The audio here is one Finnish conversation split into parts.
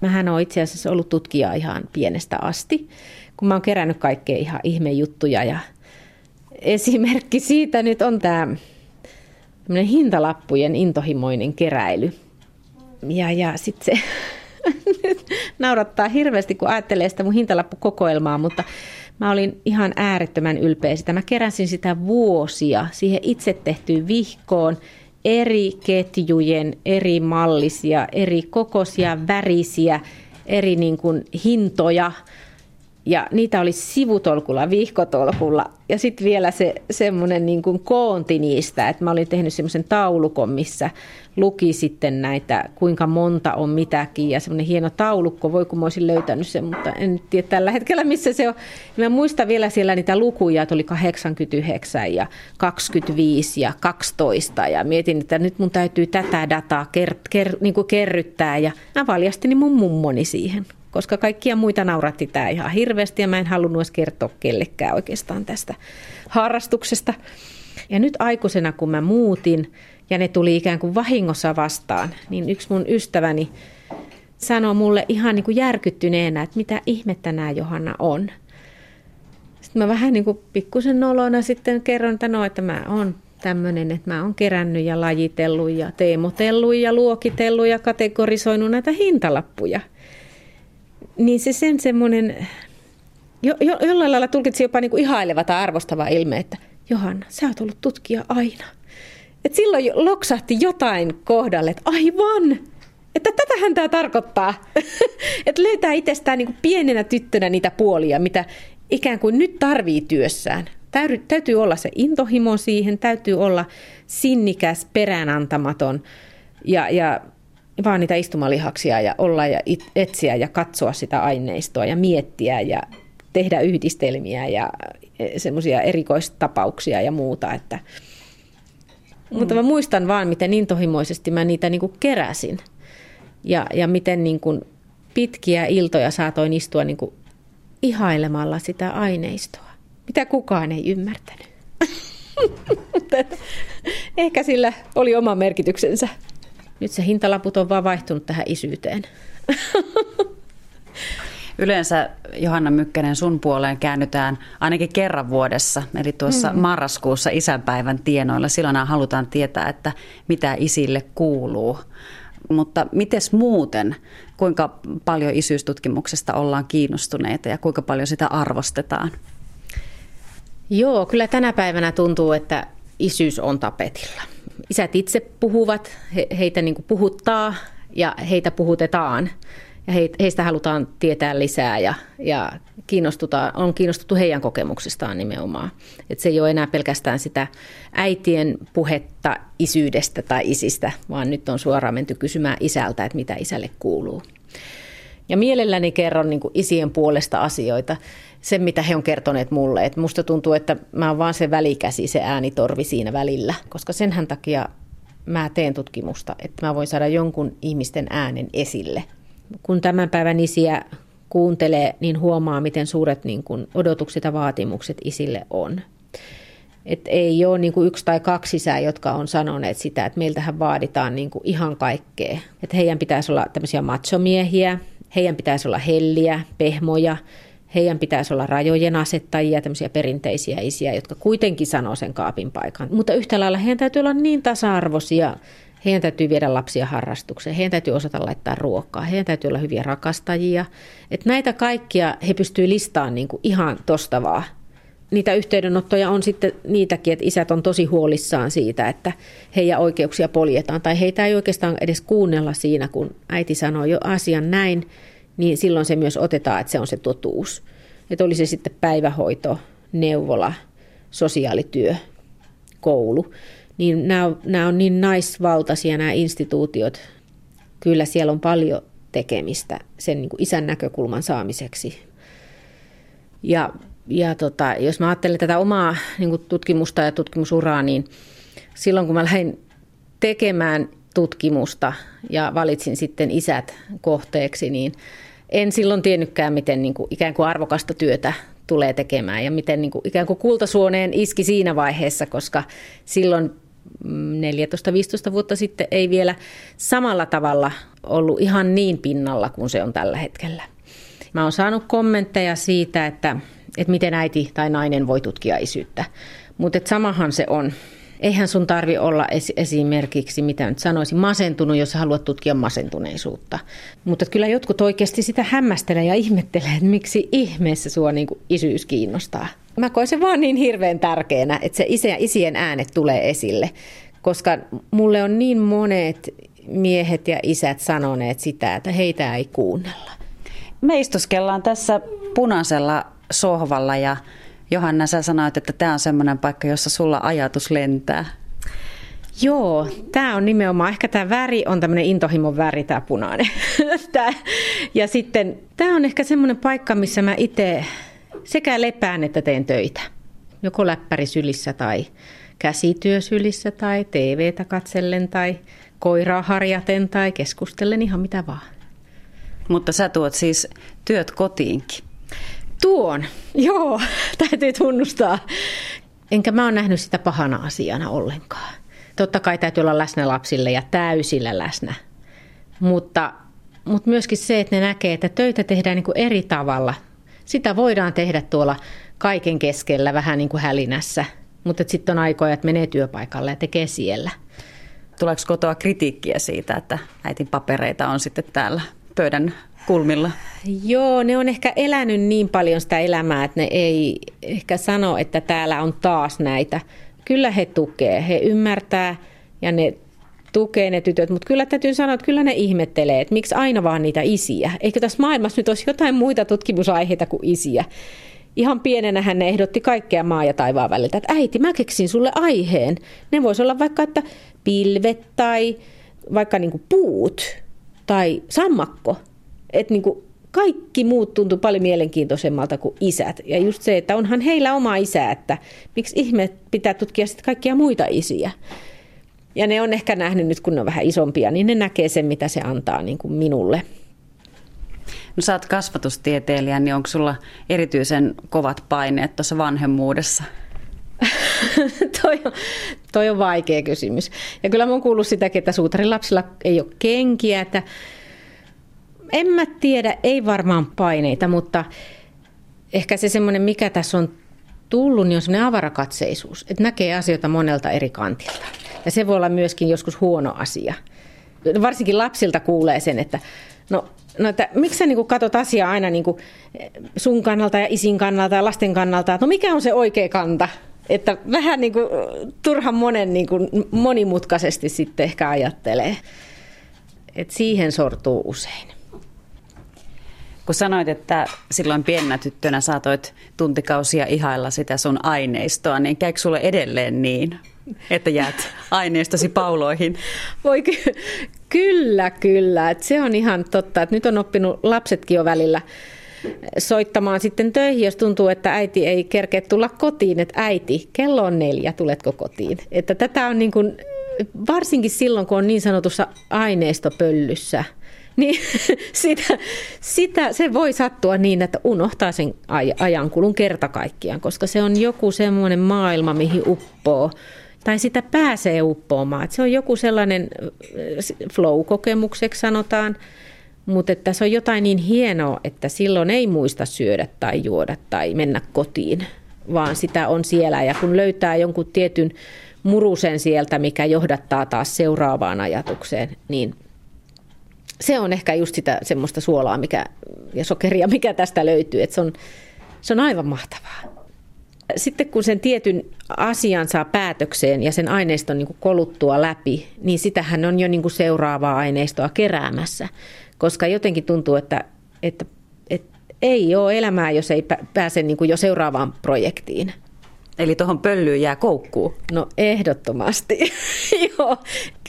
Mähän olen itse asiassa ollut tutkija ihan pienestä asti, kun mä oon kerännyt kaikkea ihan ihmejuttuja ja esimerkki siitä nyt on tämä hintalappujen intohimoinen keräily. Ja, ja sitten se naurattaa hirveästi, kun ajattelee sitä mun hintalappukokoelmaa, mutta mä olin ihan äärettömän ylpeä sitä. Mä keräsin sitä vuosia siihen itse tehtyyn vihkoon, eri ketjujen, eri mallisia, eri kokoisia, värisiä, eri niin kuin hintoja – ja niitä oli sivutolkulla, vihkotolkulla. Ja sitten vielä se semmoinen niin koonti niistä, että mä olin tehnyt semmoisen taulukon, missä luki sitten näitä, kuinka monta on mitäkin. Ja semmoinen hieno taulukko, voi kun mä olisin löytänyt sen, mutta en tiedä tällä hetkellä missä se on. Mä muistan vielä siellä niitä lukuja, että oli 89 ja 25 ja 12. Ja mietin, että nyt mun täytyy tätä dataa ker- ker- niin kuin kerryttää. Ja mä valjastin mun mummoni siihen koska kaikkia muita nauratti tämä ihan hirveästi ja mä en halunnut edes kertoa kellekään oikeastaan tästä harrastuksesta. Ja nyt aikuisena, kun mä muutin ja ne tuli ikään kuin vahingossa vastaan, niin yksi mun ystäväni sanoi mulle ihan niin kuin järkyttyneenä, että mitä ihmettä nämä Johanna on. Sitten mä vähän niin kuin pikkusen nolona sitten kerron, että no, että mä oon tämmöinen, että mä oon kerännyt ja lajitellut ja teemotellut ja luokitellut ja kategorisoinut näitä hintalappuja – niin se sen semmoinen, jo, jo, jollain lailla tulkitsi jopa niin kuin ihaileva tai arvostava ilme, että Johanna, sä oot ollut tutkija aina. Et silloin loksahti jotain kohdalle, että aivan, että tätähän tämä tarkoittaa. että löytää itsestään niin pienenä tyttönä niitä puolia, mitä ikään kuin nyt tarvii työssään. Täytyy olla se intohimo siihen, täytyy olla sinnikäs, peräänantamaton ja, ja vaan niitä istumalihaksia ja olla ja etsiä ja katsoa sitä aineistoa ja miettiä ja tehdä yhdistelmiä ja e, semmoisia erikoistapauksia ja muuta. Että. Mutta mä muistan vaan, miten intohimoisesti mä niitä niin kuin keräsin ja, ja miten niin kuin pitkiä iltoja saatoin istua niin kuin ihailemalla sitä aineistoa, mitä kukaan ei ymmärtänyt. Ehkä sillä oli oma merkityksensä. Nyt se hintalaput on vaan vaihtunut tähän isyyteen. Yleensä Johanna Mykkänen sun puoleen käännytään ainakin kerran vuodessa, eli tuossa mm. marraskuussa isänpäivän tienoilla. Silloin halutaan tietää, että mitä isille kuuluu. Mutta mites muuten, kuinka paljon isyystutkimuksesta ollaan kiinnostuneita ja kuinka paljon sitä arvostetaan? Joo, kyllä tänä päivänä tuntuu, että isyys on tapetilla isät itse puhuvat, he, heitä niin puhuttaa ja heitä puhutetaan. Ja heistä halutaan tietää lisää ja, ja kiinnostutaan, on kiinnostuttu heidän kokemuksistaan nimenomaan. Et se ei ole enää pelkästään sitä äitien puhetta isyydestä tai isistä, vaan nyt on suoraan menty kysymään isältä, että mitä isälle kuuluu. Ja mielelläni kerron niin isien puolesta asioita sen, mitä he on kertoneet mulle. Et musta tuntuu, että mä oon vaan se välikäsi, se äänitorvi siinä välillä, koska senhän takia mä teen tutkimusta, että mä voin saada jonkun ihmisten äänen esille. Kun tämän päivän isiä kuuntelee, niin huomaa, miten suuret niin kuin odotukset ja vaatimukset isille on. Et ei ole niin kuin yksi tai kaksi isää, jotka on sanoneet sitä, että meiltähän vaaditaan niin kuin ihan kaikkea. Että heidän pitäisi olla tämmöisiä machomiehiä, heidän pitäisi olla helliä, pehmoja, heidän pitäisi olla rajojen asettajia, tämmöisiä perinteisiä isiä, jotka kuitenkin sanoo sen kaapin paikan. Mutta yhtä lailla heidän täytyy olla niin tasa-arvoisia, heidän täytyy viedä lapsia harrastukseen, heidän täytyy osata laittaa ruokaa, heidän täytyy olla hyviä rakastajia. Että näitä kaikkia he pystyvät listaamaan niin kuin ihan tosta vaan. Niitä yhteydenottoja on sitten niitäkin, että isät on tosi huolissaan siitä, että heidän oikeuksia poljetaan. Tai heitä ei oikeastaan edes kuunnella siinä, kun äiti sanoo jo asian näin, niin silloin se myös otetaan, että se on se totuus. Että oli se sitten päivähoito, neuvola, sosiaalityö, koulu, niin nämä, nämä on niin naisvaltaisia nämä instituutiot. Kyllä siellä on paljon tekemistä sen niin kuin isän näkökulman saamiseksi. Ja, ja tota, jos mä ajattelen tätä omaa niin kuin tutkimusta ja tutkimusuraa, niin silloin kun mä lähdin tekemään tutkimusta ja valitsin sitten isät kohteeksi, niin en silloin tiennytkään, miten niin kuin, ikään kuin arvokasta työtä tulee tekemään ja miten niin kuin, ikään kuin kultasuoneen iski siinä vaiheessa, koska silloin 14-15 vuotta sitten ei vielä samalla tavalla ollut ihan niin pinnalla kuin se on tällä hetkellä. Mä oon saanut kommentteja siitä, että, että miten äiti tai nainen voi tutkia isyyttä, mutta samahan se on. Eihän sun tarvi olla esimerkiksi, mitä nyt sanoisin, masentunut, jos haluat tutkia masentuneisuutta. Mutta kyllä jotkut oikeasti sitä hämmästelee ja ihmettelee, että miksi ihmeessä sua niin isyys kiinnostaa. Mä koen sen vaan niin hirveän tärkeänä, että se isä ja isien äänet tulee esille, koska mulle on niin monet miehet ja isät sanoneet sitä, että heitä ei kuunnella. Me istuskellaan tässä punaisella sohvalla ja Johanna, sä sanoit, että tämä on semmoinen paikka, jossa sulla ajatus lentää. Joo, tämä on nimenomaan, ehkä tämä väri on tämmöinen intohimon väri, tämä punainen. ja sitten tämä on ehkä semmoinen paikka, missä mä itse sekä lepään että teen töitä. Joko läppäri sylissä tai käsityö sylissä tai TVtä katsellen tai koiraa harjaten tai keskustellen ihan mitä vaan. Mutta sä tuot siis työt kotiinkin. Tuon, joo, täytyy tunnustaa. Enkä mä oon nähnyt sitä pahana asiana ollenkaan. Totta kai täytyy olla läsnä lapsille ja täysillä läsnä. Mutta, mutta myöskin se, että ne näkee, että töitä tehdään niin kuin eri tavalla. Sitä voidaan tehdä tuolla kaiken keskellä vähän niin kuin hälinässä. Mutta sitten on aikoja, että menee työpaikalle ja tekee siellä. Tuleeko kotoa kritiikkiä siitä, että äitin papereita on sitten täällä pöydän kulmilla? Joo, ne on ehkä elänyt niin paljon sitä elämää, että ne ei ehkä sano, että täällä on taas näitä. Kyllä he tukee, he ymmärtää ja ne tukee ne tytöt, mutta kyllä täytyy sanoa, että kyllä ne ihmettelee, että miksi aina vaan niitä isiä. Eikö tässä maailmassa nyt olisi jotain muita tutkimusaiheita kuin isiä? Ihan pienenä hän ehdotti kaikkea maa ja taivaan väliltä, että äiti, mä keksin sulle aiheen. Ne voisi olla vaikka, että pilvet tai vaikka niin puut tai sammakko. Että niin kaikki muut tuntuu paljon mielenkiintoisemmalta kuin isät. Ja just se, että onhan heillä oma isä, että miksi ihme pitää tutkia sitten kaikkia muita isiä. Ja ne on ehkä nähnyt nyt, kun ne on vähän isompia, niin ne näkee sen, mitä se antaa niin kuin minulle. No sä oot kasvatustieteilijä, niin onko sulla erityisen kovat paineet tuossa vanhemmuudessa? toi, on, toi on vaikea kysymys. Ja kyllä mä oon kuullut sitäkin, että suutarin lapsilla ei ole kenkiä, että en mä tiedä, ei varmaan paineita, mutta ehkä se semmoinen, mikä tässä on tullut, niin on semmoinen avarakatseisuus, että näkee asioita monelta eri kantilta. Ja se voi olla myöskin joskus huono asia. Varsinkin lapsilta kuulee sen, että no, no että, miksi sä niin katsot asiaa aina niin sun kannalta ja isin kannalta ja lasten kannalta, no mikä on se oikea kanta? Että vähän niin kuin, turhan monen niin kuin, monimutkaisesti sitten ehkä ajattelee. että siihen sortuu usein. Kun sanoit, että silloin pienenä tyttönä saatoit tuntikausia ihailla sitä sun aineistoa, niin käykö sulle edelleen niin, että jäät aineistosi pauloihin? Voi ky- kyllä, kyllä. Et se on ihan totta, että nyt on oppinut lapsetkin jo välillä soittamaan sitten töihin, jos tuntuu, että äiti ei kerkeä tulla kotiin, että äiti, kello on neljä, tuletko kotiin? Että tätä on niin kuin, varsinkin silloin, kun on niin sanotussa aineistopöllyssä – niin sitä, sitä, se voi sattua niin, että unohtaa sen ajankulun kerta kaikkiaan, koska se on joku semmoinen maailma, mihin uppoo tai sitä pääsee uppoamaan. Että se on joku sellainen flow-kokemukseksi sanotaan, mutta että se on jotain niin hienoa, että silloin ei muista syödä tai juoda tai mennä kotiin, vaan sitä on siellä. Ja kun löytää jonkun tietyn murusen sieltä, mikä johdattaa taas seuraavaan ajatukseen, niin se on ehkä just sitä semmoista suolaa mikä, ja sokeria, mikä tästä löytyy. Että se, on, se on aivan mahtavaa. Sitten kun sen tietyn asian saa päätökseen ja sen aineiston niin kuin koluttua läpi, niin sitähän on jo niin kuin seuraavaa aineistoa keräämässä. Koska jotenkin tuntuu, että, että, että ei ole elämää, jos ei pääse niin kuin jo seuraavaan projektiin. Eli tuohon pöllyyn jää koukkuu? No ehdottomasti, joo,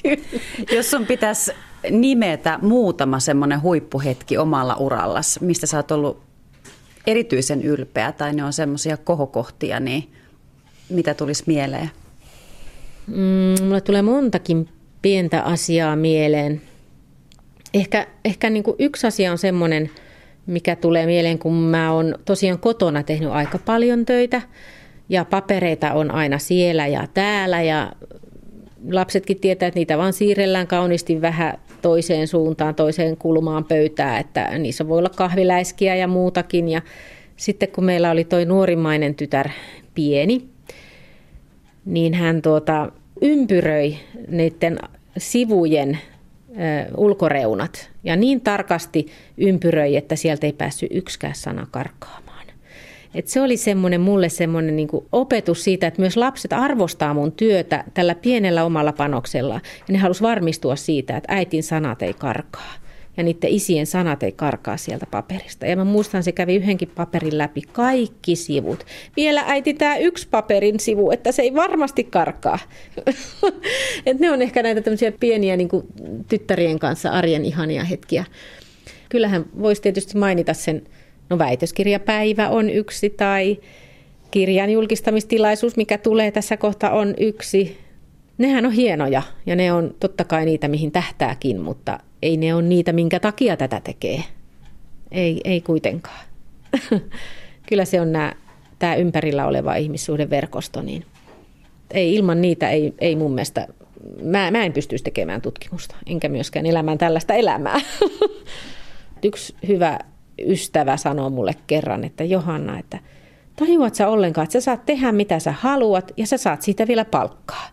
kyllä. Jos sun pitäisi nimetä muutama semmoinen huippuhetki omalla urallasi, mistä sä oot ollut erityisen ylpeä tai ne on semmoisia kohokohtia, niin mitä tulisi mieleen? Mm, mulle tulee montakin pientä asiaa mieleen. Ehkä, ehkä niin kuin yksi asia on semmoinen, mikä tulee mieleen, kun mä oon tosiaan kotona tehnyt aika paljon töitä ja papereita on aina siellä ja täällä ja lapsetkin tietää, että niitä vaan siirrellään kauniisti vähän toiseen suuntaan, toiseen kulmaan pöytää, että niissä voi olla kahviläiskiä ja muutakin. Ja sitten kun meillä oli toi nuorimmainen tytär pieni, niin hän tuota, ympyröi niiden sivujen ulkoreunat ja niin tarkasti ympyröi, että sieltä ei päässyt yksikään sana karkaamaan. Et se oli semmoinen mulle semmoinen niin opetus siitä, että myös lapset arvostaa mun työtä tällä pienellä omalla panoksella. Ja ne halusi varmistua siitä, että äitin sanat ei karkaa ja niiden isien sanat ei karkaa sieltä paperista. Ja mä muistan, se kävi yhdenkin paperin läpi kaikki sivut. Vielä äiti tämä yksi paperin sivu, että se ei varmasti karkaa. Et ne on ehkä näitä tämmöisiä pieniä niin tyttärien kanssa arjen ihania hetkiä. Kyllähän voisi tietysti mainita sen, no väitöskirjapäivä on yksi tai kirjan julkistamistilaisuus, mikä tulee tässä kohta on yksi. Nehän on hienoja ja ne on totta kai niitä, mihin tähtääkin, mutta ei ne ole niitä, minkä takia tätä tekee. Ei, ei kuitenkaan. Kyllä se on nämä, tämä ympärillä oleva ihmissuhdeverkosto, niin ei, ilman niitä ei, ei mun mielestä, mä, mä en pystyisi tekemään tutkimusta, enkä myöskään elämään tällaista elämää. Yksi hyvä ystävä sanoi mulle kerran, että Johanna, että tajuat sä ollenkaan, että sä saat tehdä mitä sä haluat ja sä saat siitä vielä palkkaa.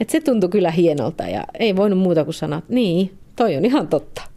Et se tuntui kyllä hienolta ja ei voinut muuta kuin sanoa, että niin, toi on ihan totta.